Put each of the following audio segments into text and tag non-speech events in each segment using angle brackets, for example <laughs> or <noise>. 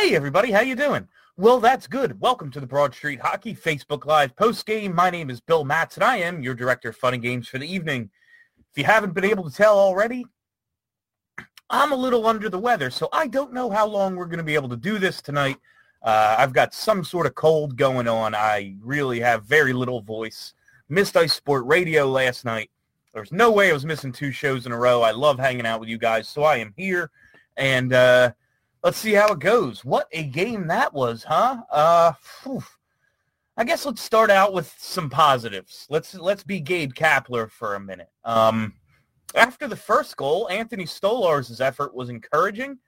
Hey everybody, how you doing? Well, that's good. Welcome to the Broad Street Hockey Facebook Live post game. My name is Bill Matz, and I am your director of fun and games for the evening. If you haven't been able to tell already, I'm a little under the weather, so I don't know how long we're going to be able to do this tonight. Uh, I've got some sort of cold going on. I really have very little voice. Missed Ice Sport Radio last night. There's no way I was missing two shows in a row. I love hanging out with you guys, so I am here. And uh, let's see how it goes. What a game that was, huh? Uh, whew. I guess let's start out with some positives. Let's let's be Gabe Kapler for a minute. Um, after the first goal, Anthony Stolarz' effort was encouraging.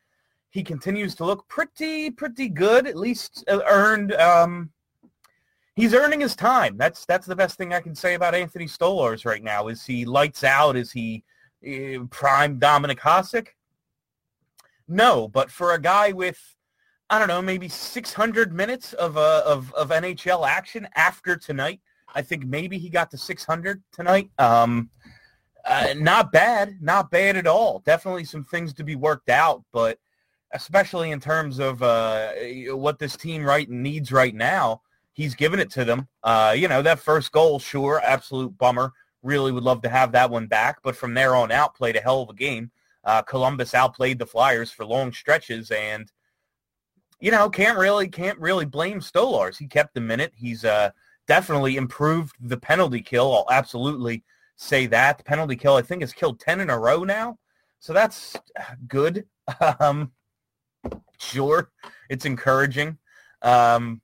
He continues to look pretty pretty good. At least uh, earned. Um, he's earning his time. That's that's the best thing I can say about Anthony Stolarz right now. Is he lights out? Is he uh, prime Dominik Hasek? No, but for a guy with, I don't know, maybe 600 minutes of, uh, of, of NHL action after tonight, I think maybe he got to 600 tonight. Um, uh, not bad, not bad at all. Definitely some things to be worked out, but especially in terms of uh, what this team right needs right now, he's given it to them. Uh, you know, that first goal, sure, absolute bummer. Really would love to have that one back, but from there on out, played a hell of a game. Uh, Columbus outplayed the Flyers for long stretches, and you know can't really can't really blame Stolarz. He kept the minute. He's uh, definitely improved the penalty kill. I'll absolutely say that the penalty kill I think has killed ten in a row now, so that's good. <laughs> Um, sure, it's encouraging. Um,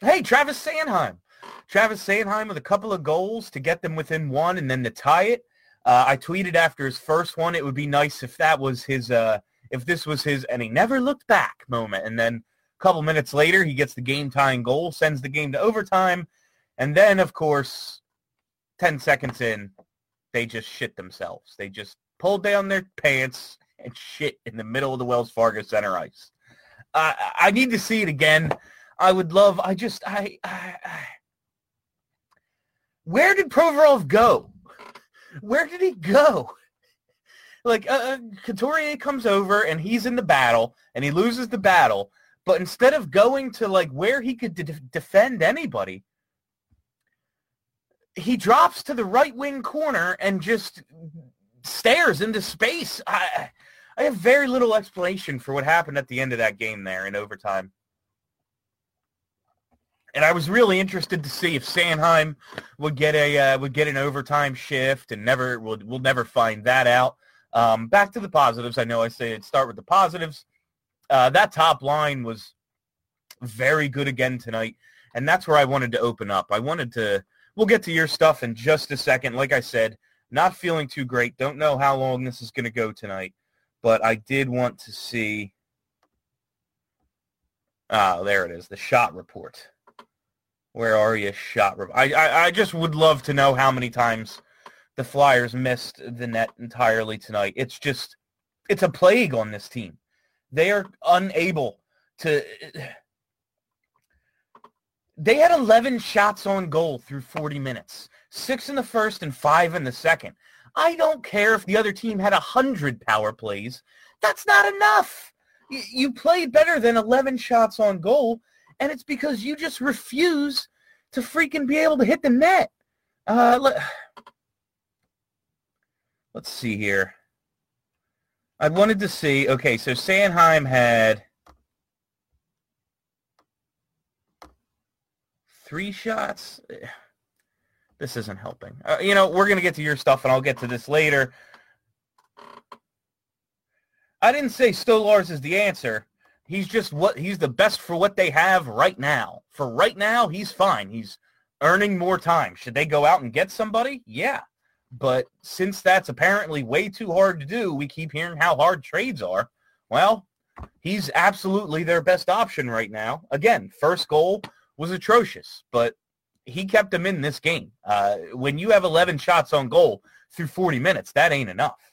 hey, Travis Sanheim. Travis Sanheim with a couple of goals to get them within one and then to tie it. Uh, I tweeted after his first one, it would be nice if that was his, uh, if this was his, and he never looked back moment. And then a couple minutes later, he gets the game tying goal, sends the game to overtime. And then, of course, 10 seconds in, they just shit themselves. They just pulled down their pants and shit in the middle of the Wells Fargo center ice. Uh, I need to see it again. I would love, I just, I, I, I where did Provorov go? Where did he go? Like, uh, uh, Couturier comes over and he's in the battle and he loses the battle. But instead of going to like where he could de- defend anybody, he drops to the right wing corner and just stares into space. I, I have very little explanation for what happened at the end of that game there in overtime. And I was really interested to see if Sanheim would get a uh, would get an overtime shift, and never we'll, we'll never find that out. Um, back to the positives. I know I say start with the positives. Uh, that top line was very good again tonight, and that's where I wanted to open up. I wanted to. We'll get to your stuff in just a second. Like I said, not feeling too great. Don't know how long this is going to go tonight, but I did want to see. Ah, there it is. The shot report. Where are you, shot? I, I I just would love to know how many times the Flyers missed the net entirely tonight. It's just it's a plague on this team. They are unable to. They had 11 shots on goal through 40 minutes, six in the first and five in the second. I don't care if the other team had 100 power plays. That's not enough. You played better than 11 shots on goal and it's because you just refuse to freaking be able to hit the net. Uh, let, let's see here. I wanted to see. Okay, so Sanheim had three shots. This isn't helping. Uh, you know, we're going to get to your stuff, and I'll get to this later. I didn't say Stolarz is the answer he's just what he's the best for what they have right now. For right now, he's fine. He's earning more time. Should they go out and get somebody? Yeah. But since that's apparently way too hard to do, we keep hearing how hard trades are. Well, he's absolutely their best option right now. Again, first goal was atrocious, but he kept them in this game. Uh, when you have 11 shots on goal through 40 minutes, that ain't enough.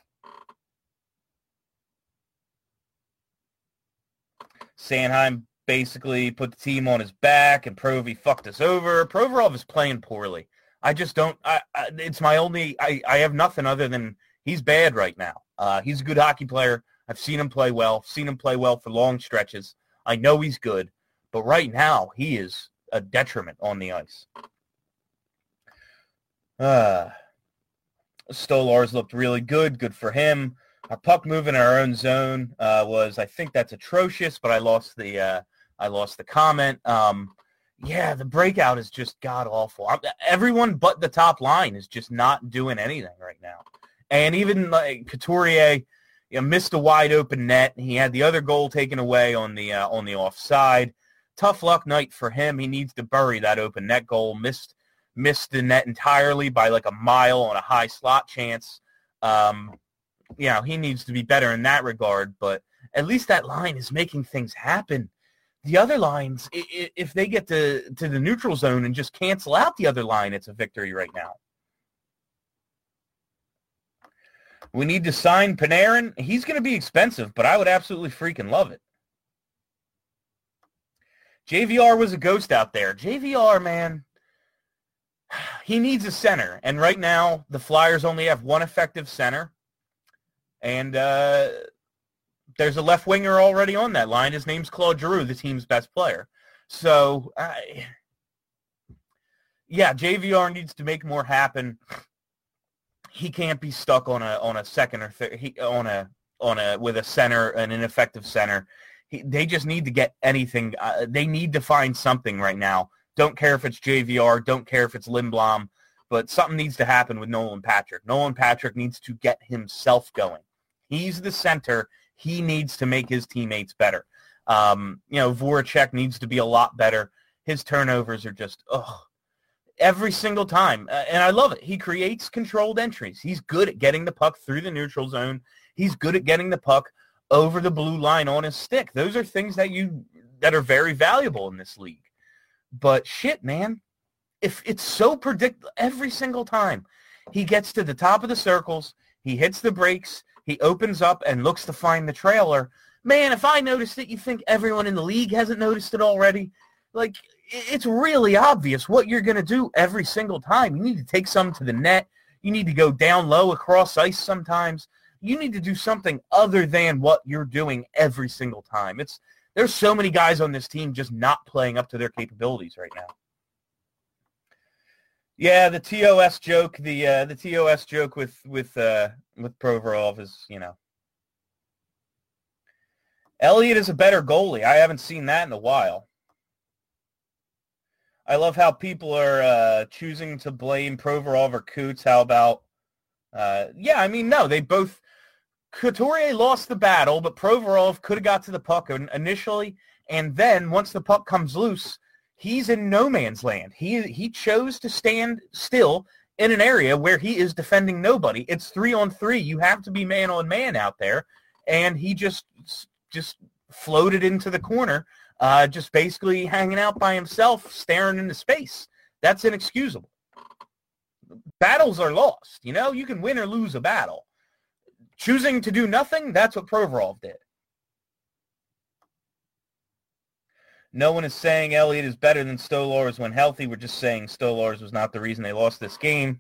Sanheim basically put the team on his back, and Provy fucked us over. Provorov is playing poorly. I just don't. I, I, it's my only. I, I have nothing other than he's bad right now. Uh, he's a good hockey player. I've seen him play well. Seen him play well for long stretches. I know he's good, but right now he is a detriment on the ice. Uh, Stolarz looked really good. Good for him. Our puck move in our own zone uh, was, I think that's atrocious, but I lost the uh, I lost the comment. Um, yeah, the breakout is just god awful. Everyone but the top line is just not doing anything right now. And even like Couturier, you know, missed a wide open net. He had the other goal taken away on the uh, on the offside. Tough luck night for him. He needs to bury that open net goal. Missed missed the net entirely by like a mile on a high slot chance. Um, you know, he needs to be better in that regard, but at least that line is making things happen. The other lines, if they get to, to the neutral zone and just cancel out the other line, it's a victory right now. We need to sign Panarin. He's going to be expensive, but I would absolutely freaking love it. JVR was a ghost out there. JVR, man, <sighs> he needs a center. And right now, the Flyers only have one effective center. And uh, there's a left winger already on that line. His name's Claude Giroux, the team's best player. So, yeah, JVR needs to make more happen. He can't be stuck on a on a second or third he, on a on a with a center an ineffective center. He, they just need to get anything. Uh, they need to find something right now don't care if it's JVR. Don't care if it's Lindblom. But something needs to happen with Nolan Patrick. Nolan Patrick needs to get himself going. He's the center. He needs to make his teammates better. Um, you know, Voracek needs to be a lot better. His turnovers are just, ugh, every single time. Uh, and I love it. He creates controlled entries. He's good at getting the puck through the neutral zone. He's good at getting the puck over the blue line on his stick. Those are things that you that are very valuable in this league. But shit, man, if it's so predictable every single time he gets to the top of the circles, he hits the brakes, he opens up and looks to find the trailer. Man, if I noticed it, you think everyone in the league hasn't noticed it already? Like, it's really obvious what you're going to do every single time. You need to take some to the net. You need to go down low across ice sometimes. You need to do something other than what you're doing every single time. It's there's so many guys on this team just not playing up to their capabilities right now. Yeah, the TOS joke, the uh, the TOS joke with with uh, with Provorov is, you know, Elliott is a better goalie. I haven't seen that in a while. I love how people are uh, choosing to blame Provorov or Coots. How about? Uh, yeah, I mean, no, they both Couturier lost the battle, but Provorov could have got to the puck initially, and then once the puck comes loose, he's in no man's land. He he chose to stand still in an area where he is defending nobody. It's three on three. You have to be man on man out there, and he just just floated into the corner, uh, just basically hanging out by himself, staring into space. That's inexcusable. Battles are lost. You know, you can win or lose a battle Choosing to do nothing, that's what Provorov did. No one is saying Elliott is better than Stolarz when healthy. We're just saying Stolarz was not the reason they lost this game.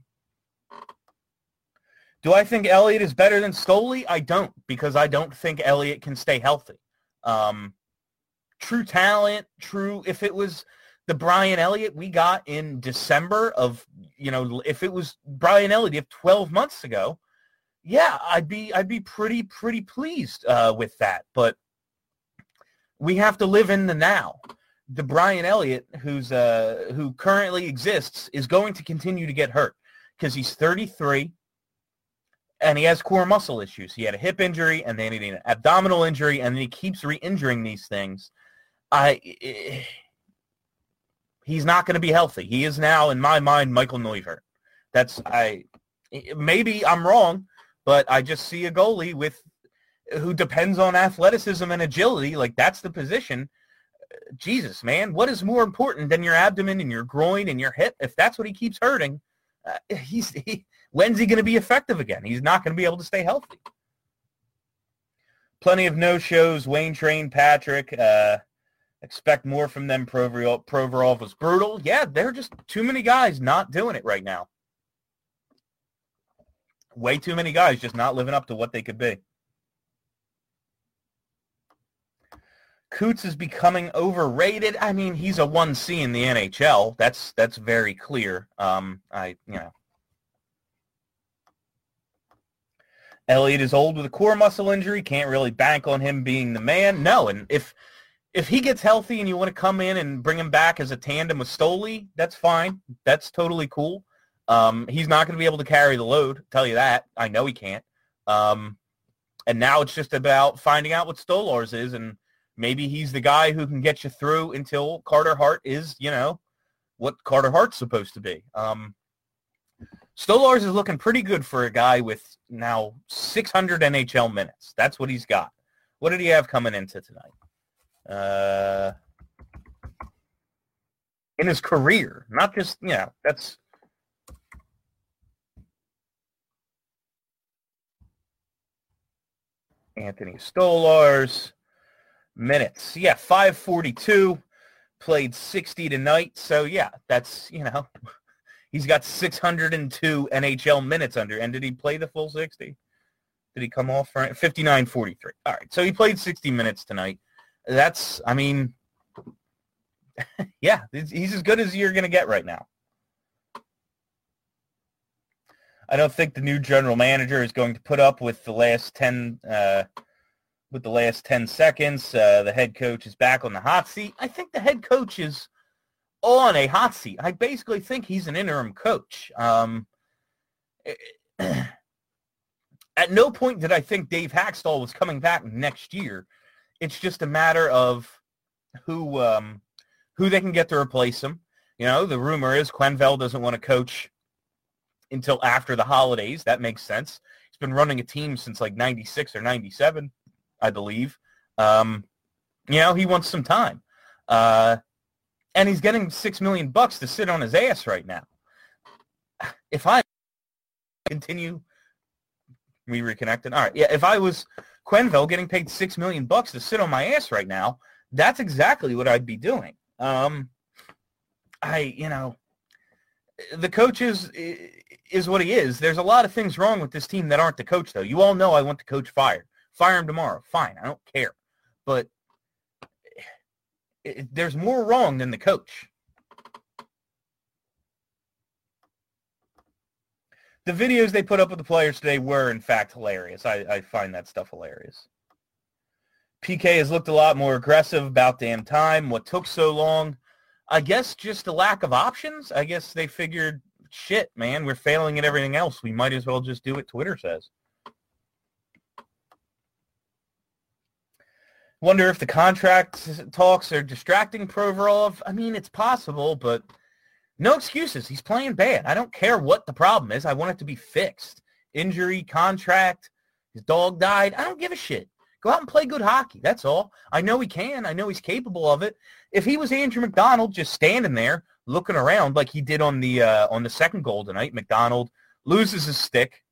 Do I think Elliott is better than Stoli? I don't, because I don't think Elliott can stay healthy. Um, true talent, true. If it was the Brian Elliott we got in December of, you know, if it was Brian Elliott of 12 months ago, yeah, I'd be I'd be pretty pretty pleased uh, with that. But we have to live in the now. The Brian Elliott, who's uh, who currently exists, is going to continue to get hurt because he's 33 and he has core muscle issues. He had a hip injury and then he had an abdominal injury and then he keeps re-injuring these things. I eh, he's not going to be healthy. He is now, in my mind, Michael Neuvirth. That's I. Maybe I'm wrong, but I just see a goalie with who depends on athleticism and agility. Like that's the position. Jesus, man, what is more important than your abdomen and your groin and your hip? If that's what he keeps hurting, uh, <laughs> he's he, when's he going to be effective again? He's not going to be able to stay healthy. Plenty of no-shows. Wayne Train, Patrick. Uh, expect more from them. Provorov, Provorov was brutal. Yeah, there are just too many guys not doing it right now way too many guys just not living up to what they could be. Coots is becoming overrated. I mean, he's a 1C in the NHL. That's that's very clear. Um, I you know. Elliott is old with a core muscle injury. Can't really bank on him being the man. No, and if if he gets healthy and you want to come in and bring him back as a tandem with Stoli, that's fine. That's totally cool. Um, he's not going to be able to carry the load. Tell you that. I know he can't. Um, and now it's just about finding out what Stolarz is, and maybe he's the guy who can get you through until Carter Hart is, you know, what Carter Hart's supposed to be. Um, Stolarz is looking pretty good for a guy with now 600 NHL minutes. That's what he's got. What did he have coming into tonight? Uh, in his career, not just, you know, that's Anthony Stolarz. Minutes. Yeah, 542. Played 60 tonight. So, yeah, that's, you know, <laughs> he's got 602 NHL minutes under. And did he play the full 60? Did he come off for 59-43? All right, so he played 60 minutes tonight. That's, I mean, <laughs> yeah, he's as good as you're going to get right now. I don't think the new general manager is going to put up with the last 10 uh, with the last 10 seconds. Uh, the head coach is back on the hot seat. I think the head coach is on a hot seat. I basically think he's an interim coach. Um, <clears throat> at no point did I think Dave Hakstol was coming back next year. It's just a matter of who um, who they can get to replace him. You know, the rumor is Quenneville doesn't want to coach until after the holidays. That makes sense. He's been running a team since like 96 or 97, I believe. Um, you know, he wants some time. Uh, and he's getting six million bucks to sit on his ass right now. If I continue, we reconnected. All right, yeah. If I was Quenneville getting paid six million bucks to sit on my ass right now, that's exactly what I'd be doing. Um, I, you know, the coach is is what he is. There's a lot of things wrong with this team that aren't the coach, though. You all know I want the coach fired. Fire him tomorrow. Fine, I don't care. But it, there's more wrong than the coach. The videos they put up with the players today were, in fact, hilarious. I, I find that stuff hilarious. PK has looked a lot more aggressive about damn time. What took so long? I guess just a lack of options. I guess they figured, shit, man, we're failing at everything else. We might as well just do what Twitter says. Wonder if the contract talks are distracting Provorov. I mean, it's possible, but no excuses. He's playing bad. I don't care what the problem is. I want it to be fixed. Injury, contract, his dog died. I don't give a shit. Go out and play good hockey. That's all. I know he can. I know he's capable of it. If he was Andrew MacDonald just standing there looking around like he did on the uh, on the second goal tonight, McDonald loses his stick,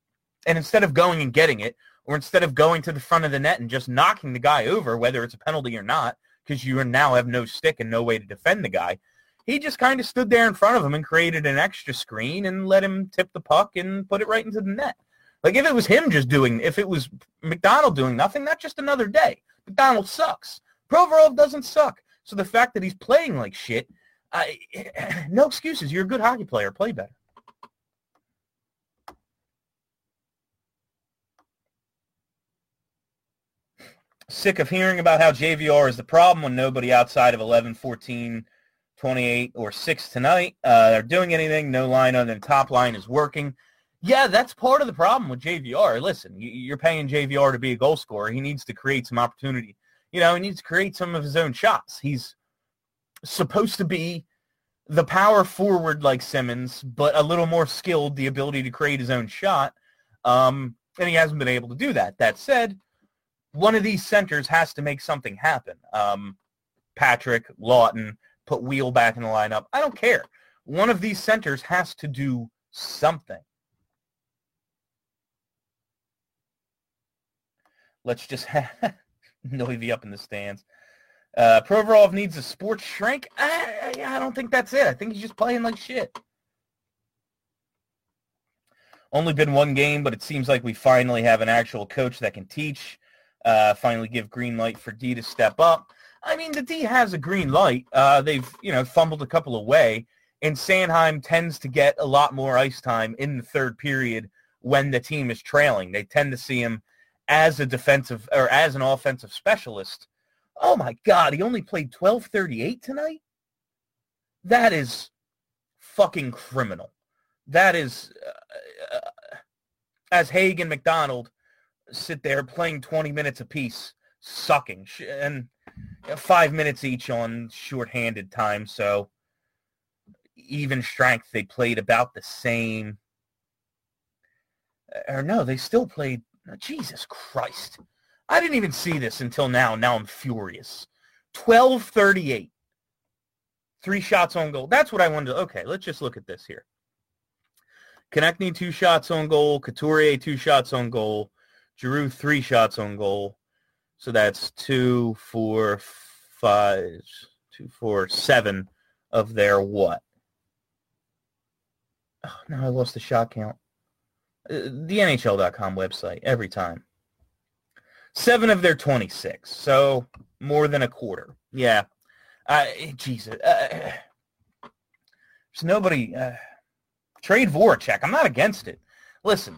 and instead of going and getting it, or instead of going to the front of the net and just knocking the guy over, whether it's a penalty or not, because you now have no stick and no way to defend the guy, he just kind of stood there in front of him and created an extra screen and let him tip the puck and put it right into the net. Like if it was him just doing, if it was MacDonald doing nothing, that's just another day. MacDonald sucks. Provorov doesn't suck. So the fact that he's playing like shit, I, <clears throat> no excuses. You're a good hockey player. Play better. Sick of hearing about how JVR is the problem when nobody outside of 11, 14, 28, or 6 tonight uh, are doing anything. No line on the top line is working. Yeah, that's part of the problem with JVR. Listen, you're paying JVR to be a goal scorer. He needs to create some opportunity. You know, he needs to create some of his own shots. He's supposed to be the power forward like Simmonds, but a little more skilled, the ability to create his own shot. Um, and he hasn't been able to do that. That said, one of these centers has to make something happen. Um, Patrick, Laughton, put Weal back in the lineup. I don't care. One of these centers has to do something. Let's just <laughs> have Neuvy up in the stands. Uh, Provorov needs a sports shrink. I, I, I don't think that's it. I think he's just playing like shit. Only been one game, but it seems like we finally have an actual coach that can teach. Uh, finally give green light for D to step up. I mean, the D has a green light. Uh, they've, you know, fumbled a couple away, and Sanheim tends to get a lot more ice time in the third period when the team is trailing. They tend to see him as a defensive or as an offensive specialist. Oh my God, he only played 1238 tonight? That is fucking criminal. That is, uh, uh, as Hagg and MacDonald sit there playing 20 minutes apiece, sucking. And five minutes each on shorthanded time, so even strength they played about the same. Uh, or no, they still played. Jesus Christ! I didn't even see this until now. Now I'm furious. Twelve thirty-eight. Three shots on goal. That's what I wanted to. Okay, let's just look at this here. Konecny two shots on goal. Couturier two shots on goal. Giroux three shots on goal. So that's two, four, five, two, four, seven of their what? Oh, now I lost the shot count. Uh, the NHL.com website every time. Seven of their 26. So more than a quarter. Yeah. Uh, Jesus. Uh, there's nobody. Uh, trade Voracek. I'm not against it. Listen,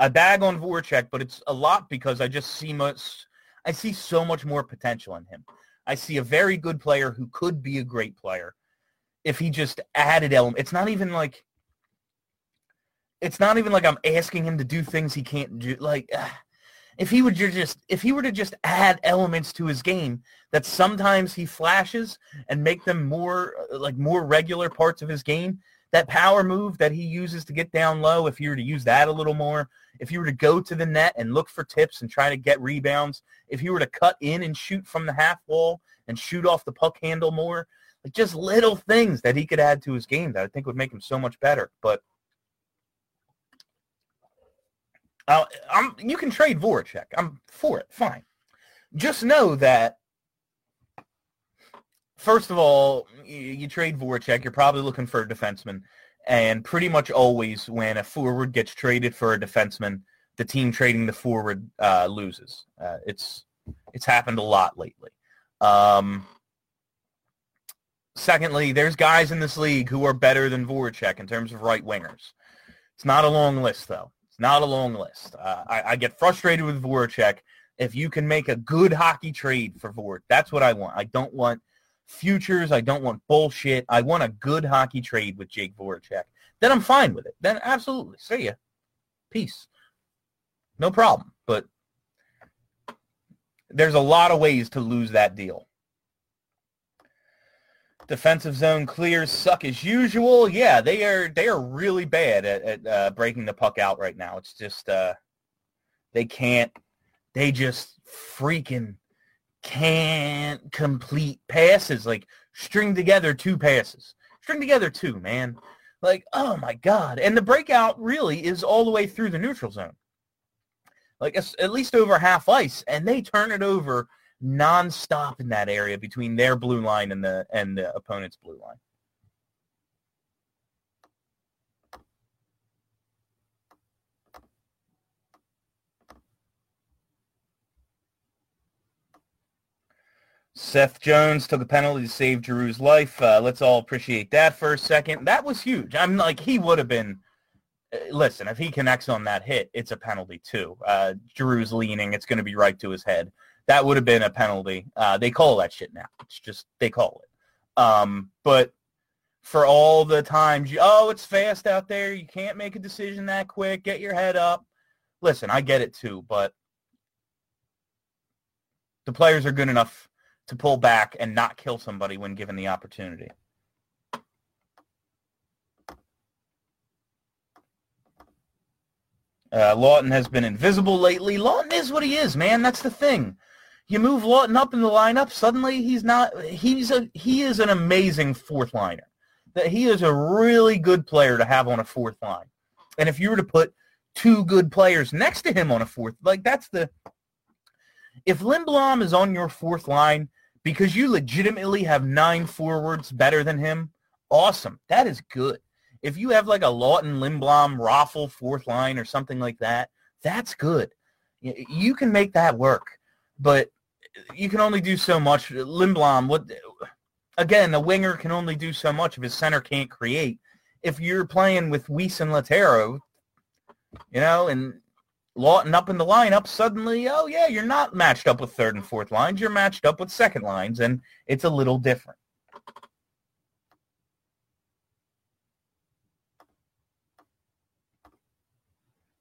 I bag on Voracek, but it's a lot because I just see much I see so much more potential in him. I see a very good player who could be a great player if he just added element. It's not even like it's not even like I'm asking him to do things he can't do. Like if he would just if he were to just add elements to his game that sometimes he flashes and make them more like more regular parts of his game, that power move that he uses to get down low, if you were to use that a little more, if you were to go to the net and look for tips and try to get rebounds, if you were to cut in and shoot from the half wall and shoot off the puck handle more, like just little things that he could add to his game that I think would make him so much better. But I'm, you can trade Voracek. I'm for it. Fine. Just know that first of all, you, you trade Voracek, you're probably looking for a defenseman. And pretty much always when a forward gets traded for a defenseman, the team trading the forward uh, loses. Uh, it's it's happened a lot lately. Um, secondly, there's guys in this league who are better than Voracek in terms of right wingers. It's not a long list, though. It's not a long list. Uh, I, I, get frustrated with Voracek. If you can make a good hockey trade for Voracek, that's what I want. I don't want futures. I don't want bullshit. I want a good hockey trade with Jake Voracek. Then I'm fine with it. Then absolutely. See ya. Peace. No problem. But there's a lot of ways to lose that deal. Defensive zone clears suck as usual. Yeah, they are they are really bad at, at uh, breaking the puck out right now. It's just uh, they can't. They just freaking can't complete passes. Like string together two passes. String together two, man. Like, oh my God. And the breakout really is all the way through the neutral zone. Like at least over half ice. And they turn it over nonstop in that area between their blue line and the and the opponent's blue line. Seth Jones took a penalty to save Giroux's life. Uh, let's all appreciate that for a second. That was huge. I'm like, he would have been. Uh, listen, if he connects on that hit, it's a penalty too. Uh, leaning; it's going to be right to his head. That would have been a penalty. Uh, they call that shit now. It's just they call it. Um, but for all the times, you, oh, it's fast out there. You can't make a decision that quick. Get your head up. Listen, I get it too, but the players are good enough to pull back and not kill somebody when given the opportunity. Uh, Laughton has been invisible lately. Laughton is what he is, man. That's the thing. You move Laughton up in the lineup, suddenly he's not. He's a he is an amazing fourth liner. That he is a really good player to have on a fourth line. And if you were to put two good players next to him on a fourth, like that's the. If Lindblom is on your fourth line, because you legitimately have nine forwards better than him, awesome. That is good. If you have like a Laughton, Lindblom, Raffl fourth line or something like that, that's good. You can make that work. But you can only do so much. Lindblom, what again, a winger can only do so much if his center can't create. If you're playing with Weiss and Lehtera, you know, and Laughton up in the lineup, suddenly, oh yeah, you're not matched up with third and fourth lines. You're matched up with second lines, and it's a little different.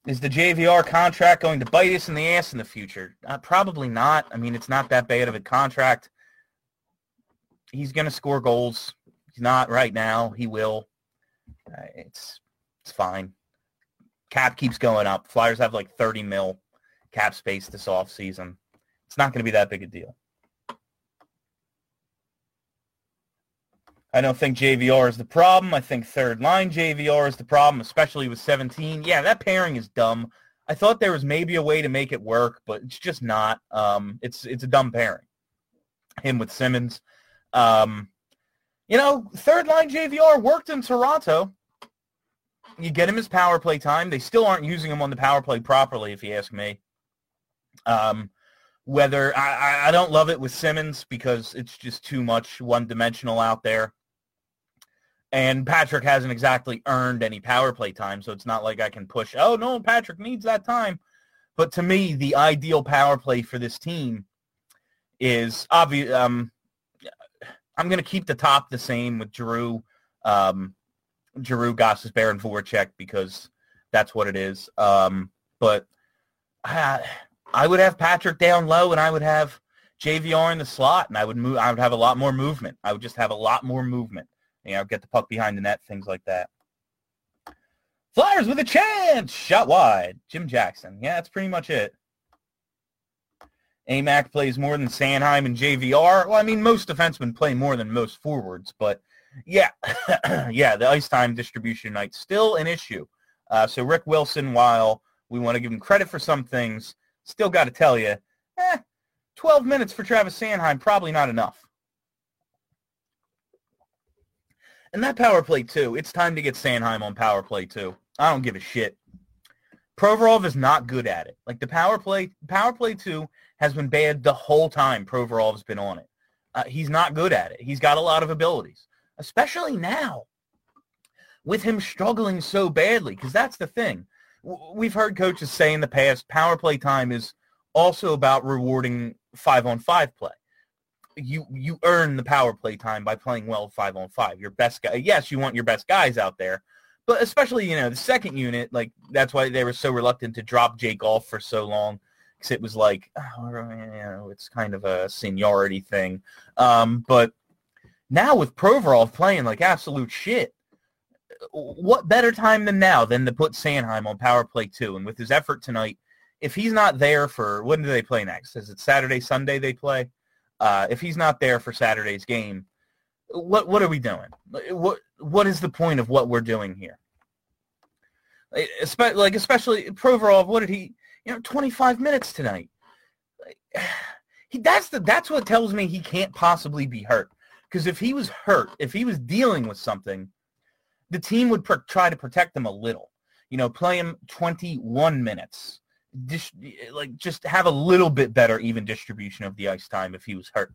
Is the JVR contract going to bite us in the ass in the future? Uh, probably not. I mean, it's not that bad of a contract he's going to score goals. He's not right now. He will. Uh, it's it's fine. Cap keeps going up. Flyers have like 30 mil cap space this off season. It's not going to be that big a deal. I don't think JVR is the problem. I think third line JVR is the problem, especially with 17. Yeah, that pairing is dumb. I thought there was maybe a way to make it work, but it's just not. Um, it's it's a dumb pairing. Him with Simmonds. Um, you know, third line JVR worked in Toronto. You get him his power play time. They still aren't using him on the power play properly, if you ask me. Um, whether I, I don't love it with Simmonds because it's just too much one dimensional out there. And Patrick hasn't exactly earned any power play time, so it's not like I can push, oh no, Patrick needs that time. But to me, the ideal power play for this team is obvious. Um, I'm going to keep the top the same with Drew, um, Giroux, Gostisbehere, and Voracek because that's what it is. Um, but I, I would have Patrick down low, and I would have JVR in the slot, and I would move. I would have a lot more movement. I would just have a lot more movement. You know, get the puck behind the net, things like that. Flyers with a chance, shot wide. Jim Jackson. Yeah, that's pretty much it. Amac plays more than Sanheim and JVR. Well, I mean, most defensemen play more than most forwards, but yeah, <clears throat> yeah, the ice time distribution night's still an issue. Uh, so Rick Wilson, while we want to give him credit for some things, still got to tell you, eh, 12 minutes for Travis Sanheim, probably not enough. And that power play too. It's time to get Sanheim on power play too. I don't give a shit. Provorov is not good at it. Like the power play, power play two has been bad the whole time Provorov's been on it. Uh, he's not good at it. He's got a lot of abilities, especially now with him struggling so badly, because that's the thing. We've heard coaches say in the past, power play time is also about rewarding five on five play. You you earn the power play time by playing well five on five. Your best guy. Yes, you want your best guys out there, but especially you know the second unit. Like that's why they were so reluctant to drop Jake Off for so long because it was like, oh, you know, it's kind of a seniority thing. Um, but now with Provorov playing like absolute shit, what better time than now than to put Sanheim on power play two? And with his effort tonight, if he's not there for when do they play next? Is it Saturday, Sunday they play? Uh, if he's not there for Saturday's game, what what are we doing? What what is the point of what we're doing here? Like especially Provorov, what did he? you know, 25 minutes tonight. <sighs> He, that's the that's what tells me he can't possibly be hurt. Because if he was hurt, if he was dealing with something, the team would try to protect him a little. You know, play him 21 minutes. Just like just have a little bit better even distribution of the ice time if he was hurt.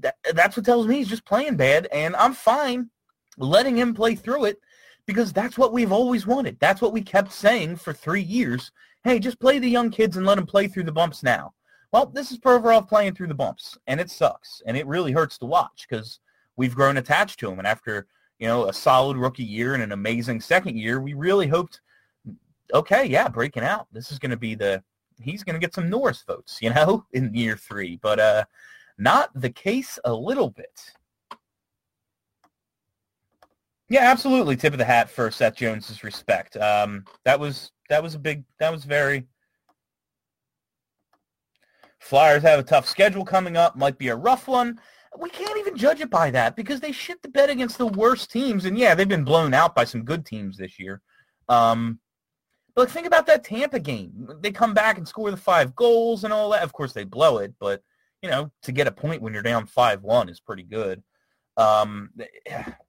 That, that's what tells me he's just playing bad, and I'm fine letting him play through it because that's what we've always wanted. That's what we kept saying for three years hey, just play the young kids and let them play through the bumps now. Well, this is Provorov playing through the bumps, and it sucks, and it really hurts to watch because we've grown attached to him. And after you know a solid rookie year and an amazing second year, we really hoped, okay, yeah, breaking out. This is going to be the he's going to get some Norris votes, <laughs> you know, in year three. But uh, not the case a little bit. Yeah, absolutely. Tip of the hat for Seth Jones's respect. Um, that was that was a big, that was very. Flyers have a tough schedule coming up. Might be a rough one. We can't even judge it by that because they shit the bed against the worst teams. And yeah, they've been blown out by some good teams this year. Um, but think about that Tampa game. They come back and score the five goals and all that. Of course, they blow it, but you know, to get a point when you're down five one is pretty good. Um,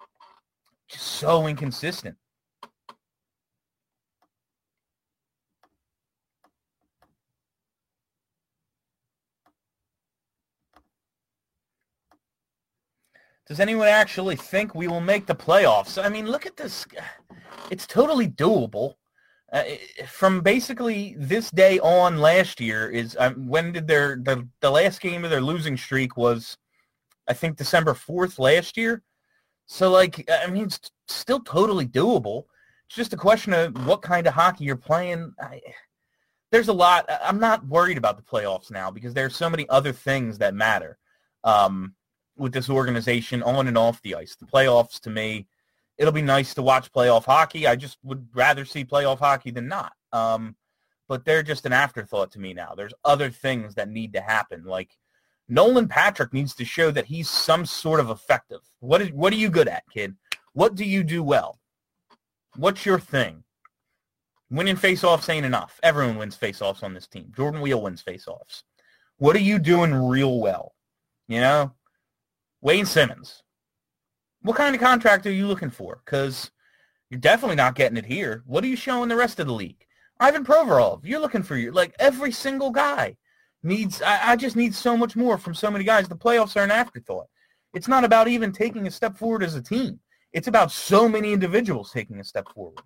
<sighs> just so inconsistent. Does anyone actually think we will make the playoffs? I mean, look at this. It's totally doable. Uh, from basically this day on last year is um, when did their the, the last game of their losing streak was I think December 4th last year. So like I mean it's still totally doable. It's just a question of what kind of hockey you're playing. I, there's a lot. I'm not worried about the playoffs now because there's so many other things that matter um, with this organization on and off the ice. The playoffs to me it'll be nice to watch playoff hockey. I just would rather see playoff hockey than not. Um, but they're just an afterthought to me now. There's other things that need to happen. Like Nolan Patrick needs to show that he's some sort of effective. What is what are you good at, kid? What do you do well? What's your thing? Winning faceoffs ain't enough. Everyone wins face-offs on this team. Jordan Weal wins face-offs. What are you doing real well? You know? Wayne Simmonds. what kind of contract are you looking for? Because you're definitely not getting it here. What are you showing the rest of the league? Ivan Provorov, you're looking for your like every single guy needs. I, I just need so much more from so many guys. The playoffs are an afterthought. It's not about even taking a step forward as a team. It's about so many individuals taking a step forward.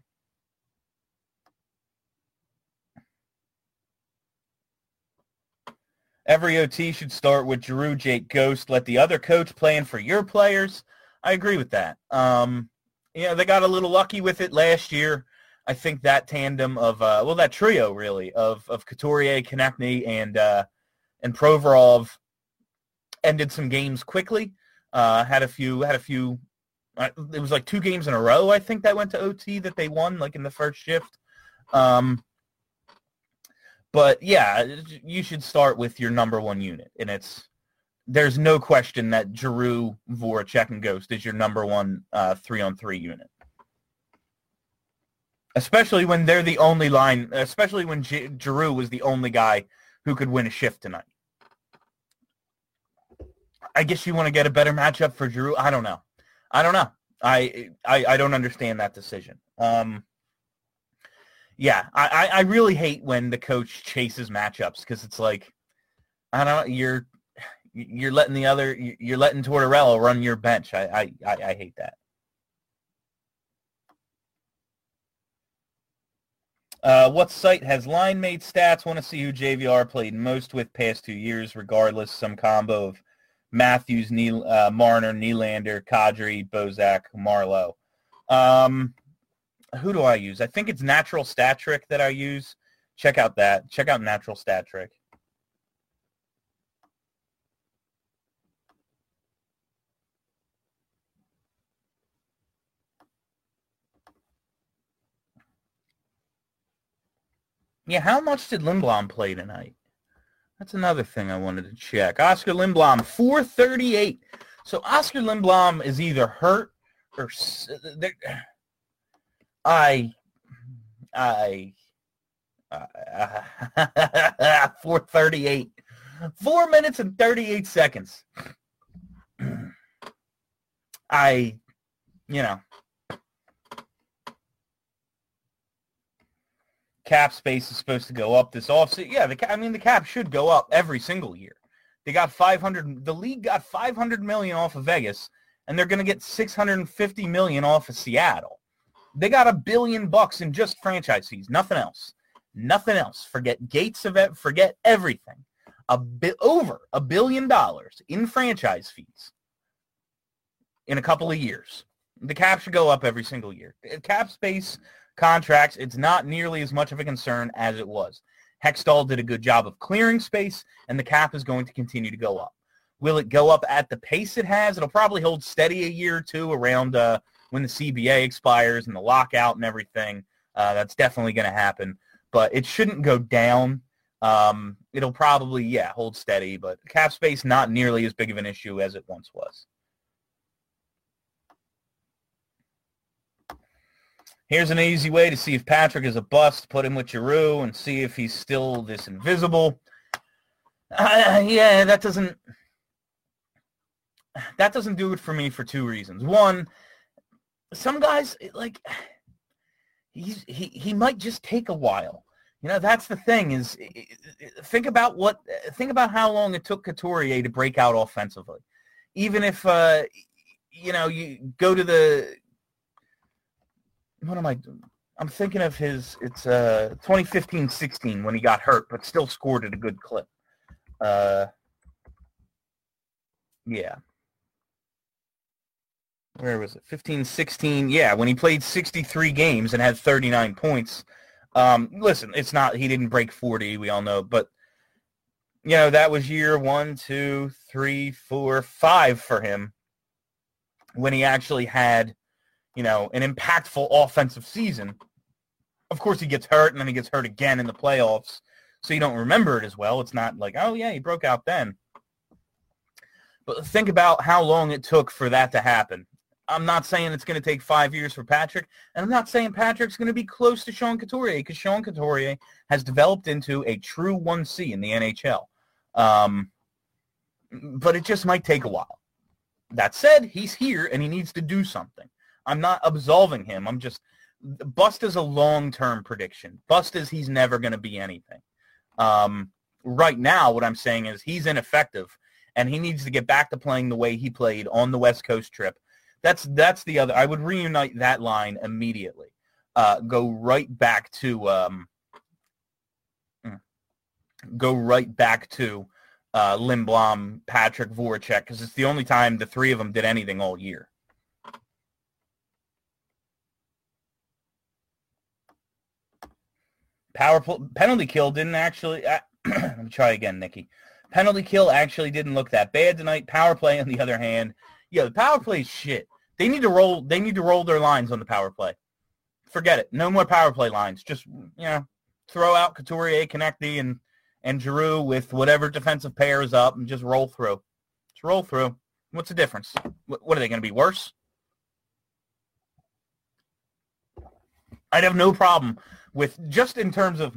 Every OT should start with Drew, Jake Ghost. Let the other coach plan for your players. I agree with that. Um, you know, they got a little lucky with it last year. I think that tandem of uh, well, that trio really of of Couturier, Konecny, and uh, and Provorov ended some games quickly. Uh, had a few had a few. Uh, it was like two games in a row. I think that went to OT that they won like in the first shift. Um, but yeah, you should start with your number one unit, and it's there's no question that Giroux, Voracek, and Ghost is your number one uh, three-on-three unit. Especially when they're the only line, especially when G- Giroux was the only guy who could win a shift tonight. I guess you want to get a better matchup for Giroux. I don't know. I don't know. I I, I don't understand that decision. Um, yeah, I, I really hate when the coach chases matchups because it's like, I don't you're you're letting the other you're letting Tortorella run your bench. I I, I hate that. Uh, what site has line made stats? Want to see who JVR played most with past two years, regardless. Some combo of Matthews, Neil, uh, Marner, Nylander, Kadri, Bozak, Marleau. Um, who do I use? I think it's Natural Stat Trick that I use. Check out that. Check out Natural Stat Trick. Yeah, how much did Lindblom play tonight? That's another thing I wanted to check. Oscar Lindblom, 438. So Oscar Lindblom is either hurt or uh, I, I, uh, <laughs> 438. Four minutes and 38 seconds. <clears throat> I, you know, cap space is supposed to go up this offseason. Yeah, the I mean the cap should go up every single year. They got 500. The league got 500 million off of Vegas, and they're going to get 650 million off of Seattle. They got a billion bucks in just franchise fees. Nothing else. Nothing else. Forget gates it. Forget everything. A bit over a billion dollars in franchise fees in a couple of years. The cap should go up every single year. Cap space contracts, it's not nearly as much of a concern as it was. Hextall did a good job of clearing space, and the cap is going to continue to go up. Will it go up at the pace it has? It'll probably hold steady a year or two around uh, when the CBA expires and the lockout and everything. Uh, that's definitely going to happen, but it shouldn't go down. Um, it'll probably, yeah, hold steady, but cap space not nearly as big of an issue as it once was. Here's an easy way to see if Patrick is a bust. Put him with Giroux and see if he's still this invisible. Uh, yeah, that doesn't that doesn't do it for me for two reasons. One, some guys like he's he he might just take a while. You know, that's the thing is think about what think about how long it took Couturier to break out offensively. Even if uh you know, you go to the what am I? I'm thinking of his it's uh 2015-16 when he got hurt but still scored at a good clip. Uh yeah. Where was it? 15 16. Yeah, when he played 63 games and had 39 points. Um listen, it's not he didn't break 40, we all know, but you know, that was year one, two, three, four, five for him when he actually had, you know, an impactful offensive season. Of course, he gets hurt, and then he gets hurt again in the playoffs, so you don't remember it as well. It's not like, oh, yeah, he broke out then. But think about how long it took for that to happen. I'm not saying it's going to take five years for Patrick, and I'm not saying Patrick's going to be close to Sean Couturier because Sean Couturier has developed into a true 1C in the NHL. Um, but it just might take a while. That said, he's here and he needs to do something. I'm not absolving him. I'm just bust is a long-term prediction. Bust is he's never going to be anything. Um, right now, what I'm saying is he's ineffective, and he needs to get back to playing the way he played on the West Coast trip. That's that's the other. I would reunite that line immediately. Uh, go right back to um, mm, go right back to uh, Lindblom, Patrick Voracek, because it's the only time the three of them did anything all year. Power penalty kill didn't actually. Uh, <clears throat> let me try again, Nikki. Penalty kill actually didn't look that bad tonight. Power play, on the other hand, yeah, the power play is shit. They need to roll. They need to roll their lines on the power play. Forget it. No more power play lines. Just you know, throw out Couturier, Konecny, and and Giroux with whatever defensive pair is up, and just roll through. Just roll through. What's the difference? What, what are they going to be worse? I'd have no problem with just in terms of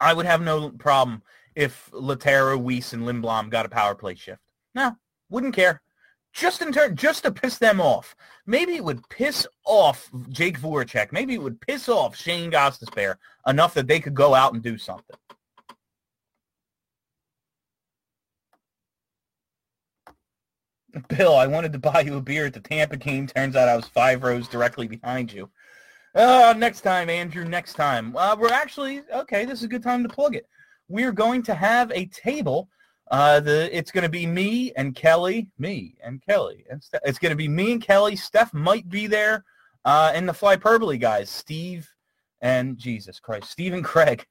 I would have no problem if Lehtera, Weise, and Lindblom got a power play shift. No, wouldn't care. Just in turn, just to piss them off. Maybe it would piss off Jake Voracek. Maybe it would piss off Shane Gostisbehere enough that they could go out and do something. Bill, I wanted to buy you a beer at the Tampa game. Turns out I was five rows directly behind you. Uh, next time, Andrew, next time. Uh, we're actually, okay, this is a good time to plug it. We're going to have a table. Uh, the It's going to be me and Kelly, me and Kelly. And it's going to be me and Kelly. Steph might be there. Uh, and the Flyperbole guys, Steve and Jesus Christ, Steve and Craig.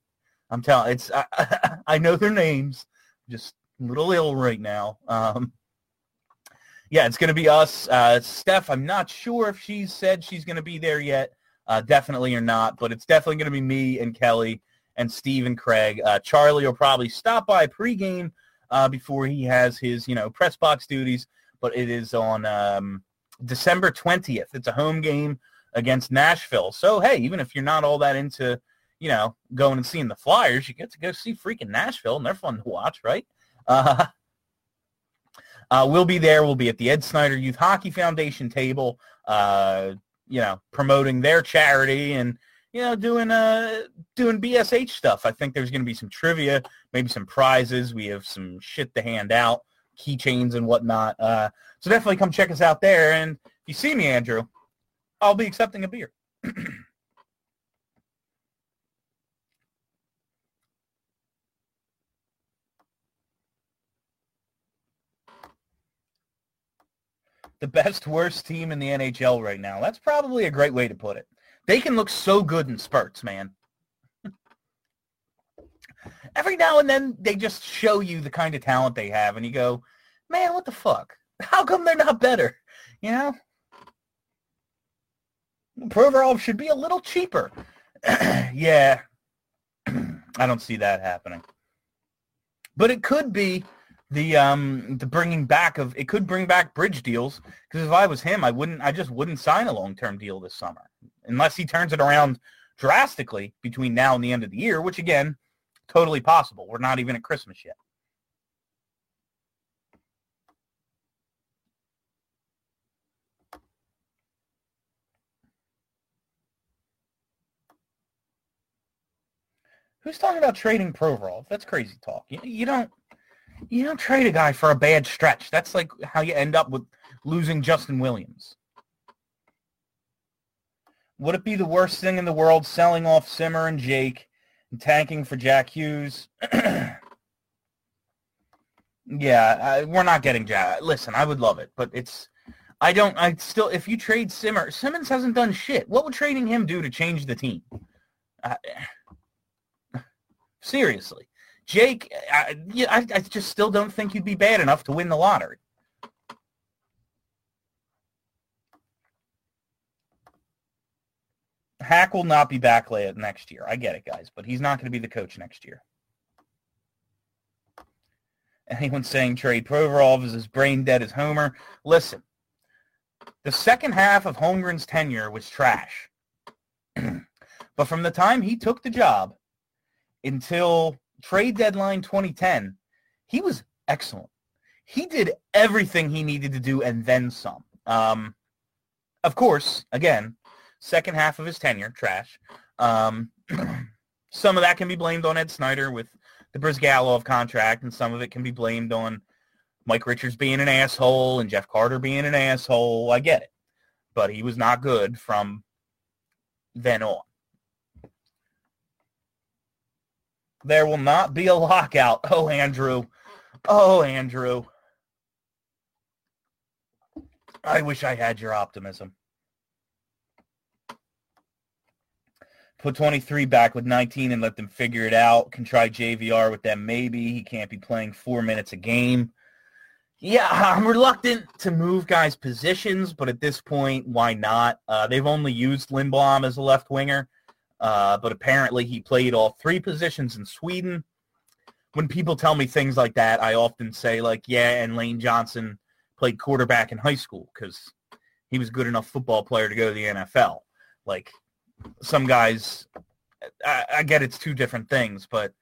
I'm telling it's I, <laughs> I know their names. Just a little ill right now. Um, yeah, it's going to be us. Uh, Steph, I'm not sure if she's said she's going to be there yet uh, definitely or not, but it's definitely going to be me and Kelly and Steve and Craig. Uh, Charlie will probably stop by pregame uh, before he has his, you know, press box duties, but it is on um, December 20th. It's a home game against Nashville. So, hey, even if you're not all that into, you know, going and seeing the Flyers, you get to go see freaking Nashville, and they're fun to watch, right? Uh, <laughs> uh, we'll be there. We'll be at the Ed Snider Youth Hockey Foundation table. Uh, you know, promoting their charity and, you know, doing uh doing BSH stuff. I think there's going to be some trivia, maybe some prizes. We have some shit to hand out, keychains and whatnot. Uh, so definitely come check us out there. And if you see me, Andrew, I'll be accepting a beer. <clears throat> the best worst team in the NHL right now. That's probably a great way to put it. They can look so good in spurts, man. <laughs> Every now and then they just show you the kind of talent they have and you go, "Man, what the fuck? <laughs> How come they're not better?" You know? Provorov should be a little cheaper. <clears throat> yeah. <clears throat> I don't see that happening. But it could be the um the bringing back of it could bring back bridge deals because if I was him, I wouldn't I just wouldn't sign a long term deal this summer unless he turns it around drastically between now and the end of the year, which again, totally possible. We're not even at Christmas yet. Who's talking about trading Provorov? That's crazy talk. You, you don't You don't trade a guy for a bad stretch. That's like how you end up with losing Justin Williams. Would it be the worst thing in the world selling off Simmer and Jake and tanking for Jack Hughes? <clears throat> yeah, I, we're not getting Jack. Listen, I would love it, but it's I don't. I still, if you trade Simmer, Simmonds hasn't done shit. What would trading him do to change the team? Uh, <sighs> seriously, Jake, I, I, I just still don't think you'd be bad enough to win the lottery. Hack will not be back next year. I get it, guys, but he's not going to be the coach next year. Anyone saying trade Provorov is as brain dead as Homer? Listen, the second half of Holmgren's tenure was trash. <clears throat> but from the time he took the job until trade deadline 2010, he was excellent. He did everything he needed to do and then some. Um, of course, again, second half of his tenure, trash. Um, <clears throat> some of that can be blamed on Ed Snider with the Bryzgalov contract, and some of it can be blamed on Mike Richards being an asshole and Jeff Carter being an asshole. I get it. But he was not good from then on. There will not be a lockout. Oh, Andrew. Oh, Andrew. I wish I had your optimism. Put 23 back with 19 and let them figure it out. Can try JVR with them maybe. He can't be playing four minutes a game. Yeah, I'm reluctant to move guys' positions, but at this point, why not? Uh, they've only used Lindblom as a left winger, uh, but apparently he played all three positions in Sweden. When people tell me things like that, I often say, like, yeah, and Lane Johnson played quarterback in high school because he was good enough football player to go to the NFL. Like, some guys, I, I get it's two different things, but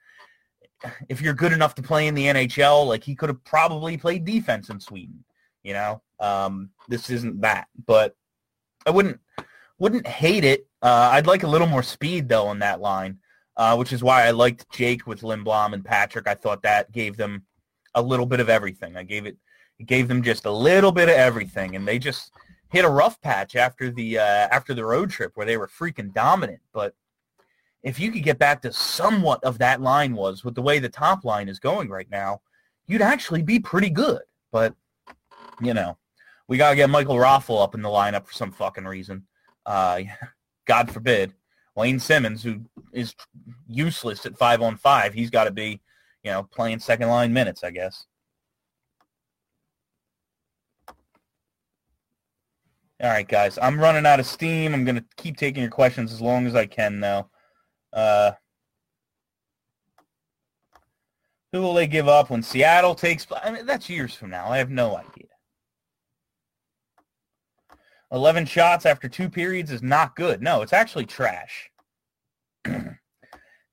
if you're good enough to play in the NHL, like he could have probably played defense in Sweden. You know, um, this isn't that, but I wouldn't wouldn't hate it. Uh, I'd like a little more speed though on that line, uh, which is why I liked Jake with Lindblom and Patrick. I thought that gave them a little bit of everything. I gave it, it gave them just a little bit of everything, and they just hit a rough patch after the uh, after the road trip where they were freaking dominant, but if you could get back to somewhat of that line was with the way the top line is going right now, you'd actually be pretty good. But, you know, we got to get Michael Raffl up in the lineup for some fucking reason. Uh, God forbid. Wayne Simmonds, who is useless at five on five, he's got to be, you know, playing second line minutes, I guess. All right, guys. I'm running out of steam. I'm going to keep taking your questions as long as I can, though. Uh, who will they give up when Seattle takes? I mean, that's years from now. I have no idea. 11 shots after two periods is not good. No, it's actually trash. <clears throat>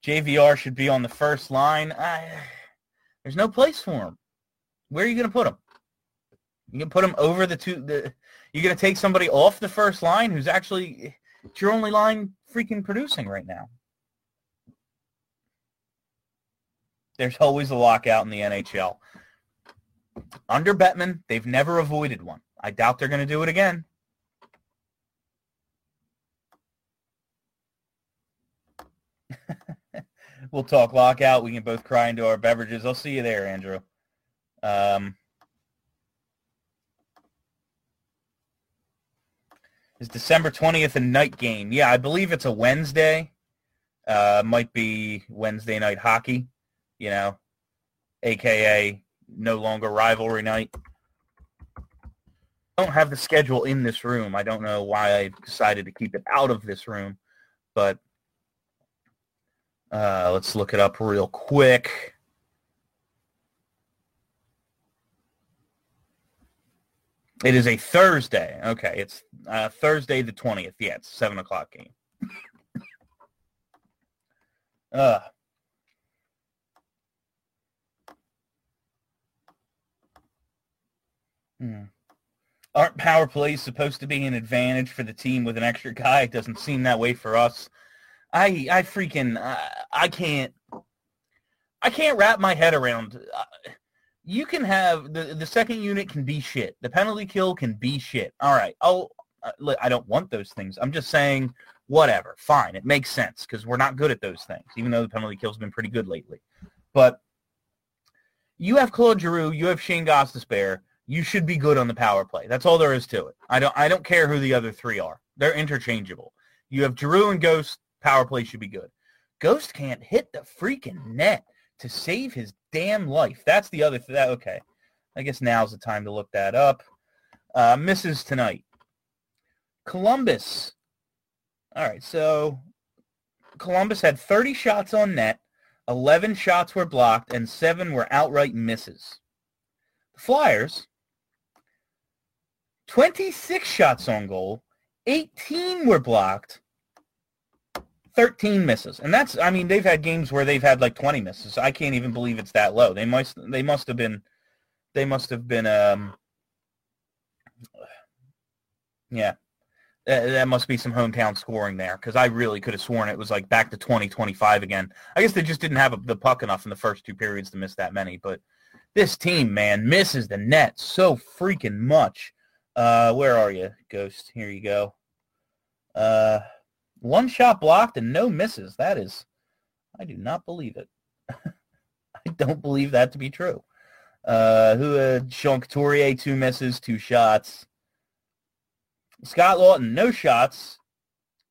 JVR should be on the first line. I, there's no place for him. Where are you going to put him? You can put him over the two. The, you're going to take somebody off the first line who's actually it's your only line freaking producing right now. There's always a lockout in the NHL. Under Bettman, they've never avoided one. I doubt they're going to do it again. We'll talk lockout. We can both cry into our beverages. I'll see you there, Andrew. Um, is December 20th a night game? Yeah, I believe it's a Wednesday. Uh, might be Wednesday night hockey you know, aka no longer rivalry night. I don't have the schedule in this room. I don't know why I decided to keep it out of this room, but uh, let's look it up real quick. It is a Thursday. Okay, it's uh, Thursday the 20th. Yeah, it's 7 o'clock game. <laughs> uh, Hmm. Aren't power plays supposed to be an advantage for the team with an extra guy? It doesn't seem that way for us. I I freaking I, I can't I can't wrap my head around. Uh, you can have the the second unit can be shit. The penalty kill can be shit. All right. Oh, I don't want those things. I'm just saying whatever. Fine. It makes sense because we're not good at those things, even though the penalty kill's been pretty good lately. But you have Claude Giroux, you have Shane Gostisbehere. You should be good on the power play. That's all there is to it. I don't I don't care who the other three are. They're interchangeable. You have Giroux and Ghost. Power play should be good. Ghost can't hit the freaking net to save his damn life. That's the other thing. Okay. I guess now's the time to look that up. Uh, misses tonight. Columbus. All right, so Columbus had 30 shots on net, 11 shots were blocked, and 7 were outright misses. The Flyers, 26 shots on goal, 18 were blocked, 13 misses. And that's I mean they've had games where they've had like 20 misses. I can't even believe it's that low. They must they must have been they must have been um yeah. That must be some hometown scoring there because I really could have sworn it was like back to 20, 25 again. I guess they just didn't have the puck enough in the first two periods to miss that many. But this team, man, misses the net so freaking much. Uh, where are you, Ghost? Here you go. Uh, one shot blocked and no misses. That is, I do not believe it. <laughs> I don't believe that to be true. Uh, who had Sean Couturier, two misses, two shots. Scott Laughton, no shots,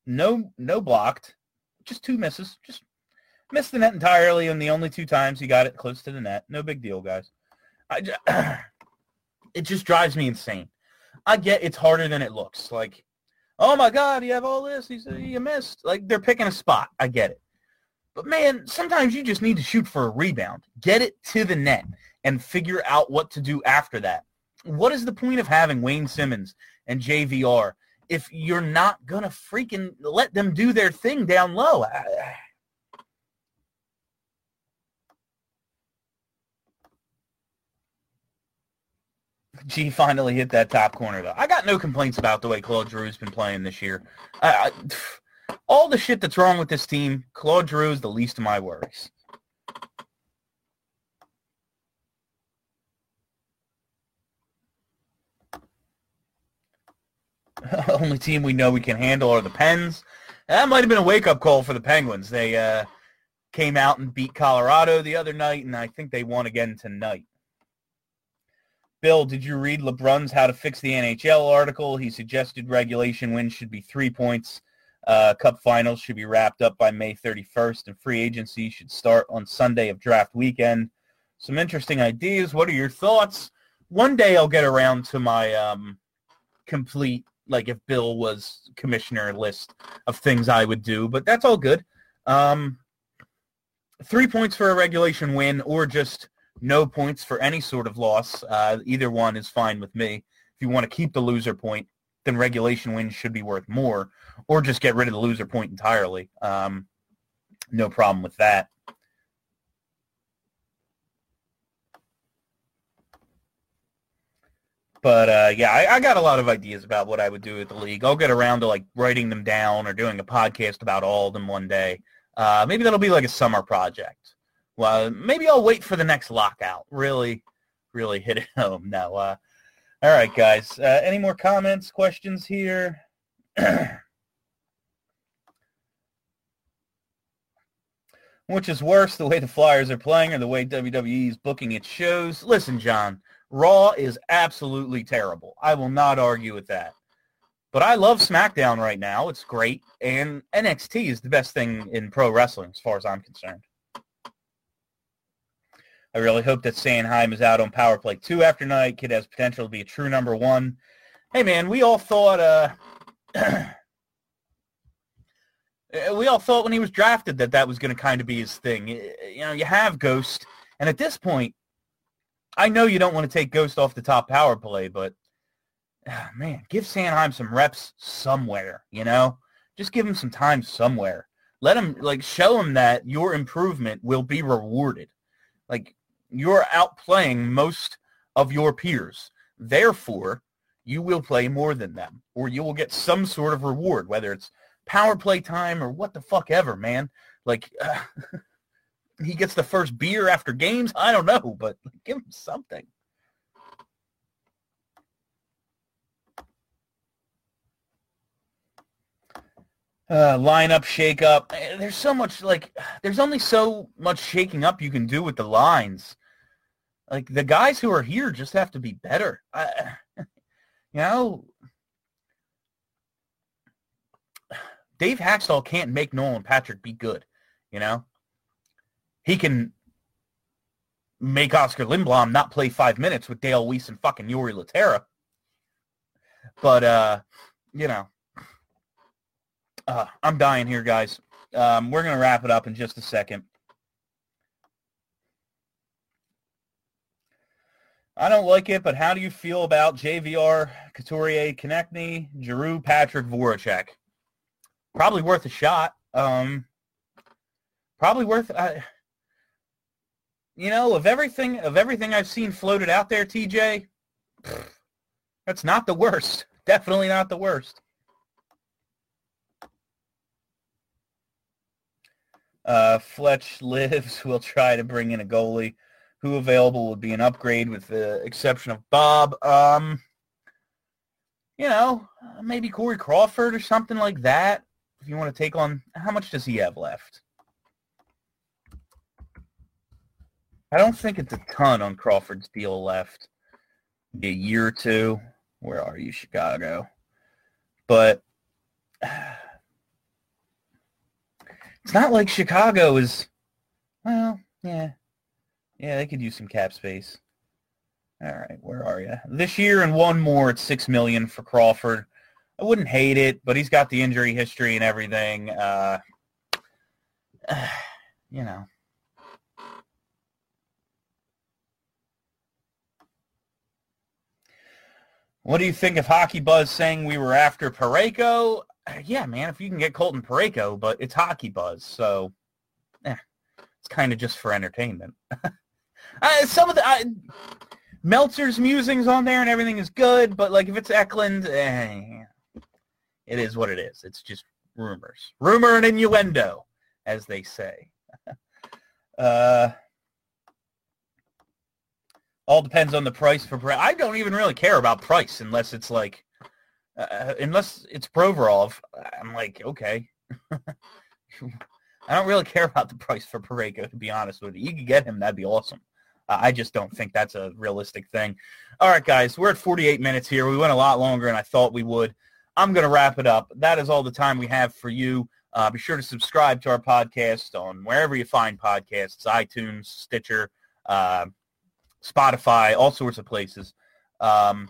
no no blocked, just two misses. Just missed the net entirely, and the only two times he got it close to the net. No big deal, guys. I just, <clears throat> it just drives me insane. I get it's harder than it looks. Like oh my God, you have all this. He uh, you missed. Like they're picking a spot. I get it. But man, sometimes you just need to shoot for a rebound. Get it to the net and figure out what to do after that. What is the point of having Wayne Simmonds and JVR if you're not going to freaking let them do their thing down low? G finally hit that top corner though. I got no complaints about the way Claude Giroux's been playing this year. I, I, <sighs> all the shit that's wrong with this team, Claude Giroux is the least of my worries. <laughs> Only team we know we can handle are the Pens. That might have been a wake-up call for the Penguins. They uh, came out and beat Colorado the other night, and I think they won again tonight. Bill, did you read LeBrun's How to Fix the NHL article? He suggested regulation wins should be three points. Uh, cup finals should be wrapped up by May 31st, and free agency should start on Sunday of draft weekend. Some interesting ideas. What are your thoughts? One day I'll get around to my um, complete, like if Bill was commissioner list of things I would do, but that's all good. Um, three points for a regulation win or just no points for any sort of loss. Uh, either one is fine with me. If you want to keep the loser point, then regulation wins should be worth more, or just get rid of the loser point entirely. Um, no problem with that. But uh, yeah, I, I, got a lot of ideas about what I would do with the league. I'll get around to like writing them down or doing a podcast about all of them one day. Uh, maybe that'll be like a summer project well, maybe I'll wait for the next lockout. Really, really hit it <laughs> home. now. Uh, all right, guys. Uh, any more comments, questions here? <clears throat> Which is worse, the way the Flyers are playing or the way WWE is booking its shows? Listen, John, Raw is absolutely terrible. I will not argue with that. But I love SmackDown right now. It's great. And NXT is the best thing in pro wrestling as far as I'm concerned. I really hope that Sanheim is out on power play two after night. Kid has potential to be a true number one. Hey man, we all thought uh <clears throat> we all thought when he was drafted that that was going to kind of be his thing. You know, you have Ghost, and at this point, I know you don't want to take Ghost off the top power play, but ah, man, give Sanheim some reps somewhere. You know, just give him some time somewhere. Let him like show him that your improvement will be rewarded. Like you're outplaying most of your peers. Therefore, you will play more than them, or you will get some sort of reward, whether it's power play time or what the fuck ever, man. Like, uh, <laughs> he gets the first beer after games. I don't know, but give him something. Uh, lineup shake up. Eh, there's so much like there's only so much shaking up you can do with the lines. Like the guys who are here just have to be better. I, <laughs> you know, Dave Hakstol can't make Nolan Patrick be good. You know, he can make Oscar Lindblom not play five minutes with Dale Weise and fucking Jori Lehtera. But uh, you know, uh, I'm dying here, guys. Um, we're gonna wrap it up in just a second. I don't like it, but how do you feel about JVR, Couturier, Konecny, Giroux, Patrick, Voracek? Probably worth a shot. Um, probably worth. Uh, you know, of everything of everything I've seen floated out there, TJ, that's not the worst. <laughs> Definitely not the worst. Uh, Fletch <laughs> lives. We'll try to bring in a goalie. Who available would be an upgrade with the exception of Bob. Um, you know, maybe Corey Crawford or something like that. If you want to take on, how much does he have left? I don't think it's a ton on Crawford's deal left. A year or two. Where are you, Chicago? But <sighs> it's not like Chicago is. Well, yeah, yeah, they could use some cap space. All right, where are you? This year and one more, it's six million for Crawford. I wouldn't hate it, but he's got the injury history and everything. Uh, <sighs> you know. What do you think of Hockey Buzz saying we were after Parayko? Yeah, man, if you can get Colton Parayko, but it's Hockey Buzz, so eh, it's kind of just for entertainment. <laughs> uh, some of the uh, Meltzer's musings on there and everything is good, but like if it's Eklund, eh, it is what it is. It's just rumors, rumor and innuendo, as they say. <laughs> uh, all depends on the price for. I don't even really care about price unless it's like, uh, unless it's Provorov. I'm like, okay. <laughs> I don't really care about the price for Parayko, to be honest with you. You could get him, that'd be awesome. Uh, I just don't think that's a realistic thing. All right, guys, we're at 48 minutes here. We went a lot longer than I thought we would. I'm going to wrap it up. That is all the time we have for you. Uh, be sure to subscribe to our podcast on wherever you find podcasts, iTunes, Stitcher, uh, Spotify, all sorts of places. Um,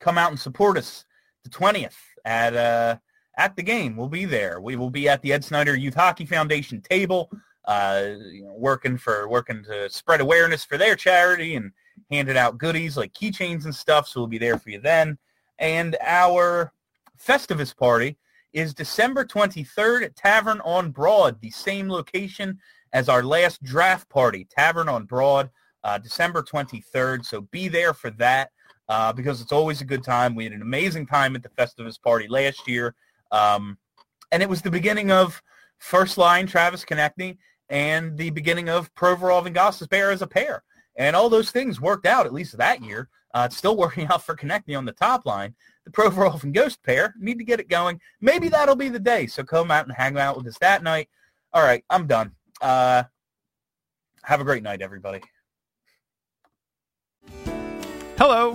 come out and support us the 20th at uh, at the game. We'll be there. We will be at the Ed Snider Youth Hockey Foundation table, uh, you know, working for working to spread awareness for their charity and handing out goodies like keychains and stuff. So we'll be there for you then. And our Festivus party is December 23rd at Tavern on Broad, the same location as our last draft party, Tavern on Broad uh, December 23rd. So be there for that uh, because it's always a good time. We had an amazing time at the Festivus party last year. Um, and it was the beginning of first line Travis Konecny and the beginning of Provorov and Gostisbehere as a pair. And all those things worked out, at least that year. Uh, it's still <laughs> working out for Konecny on the top line. The Provorov and Ghost pair need to get it going. Maybe that'll be the day. So come out and hang out with us that night. All right, I'm done. Uh, have a great night, everybody. Hello,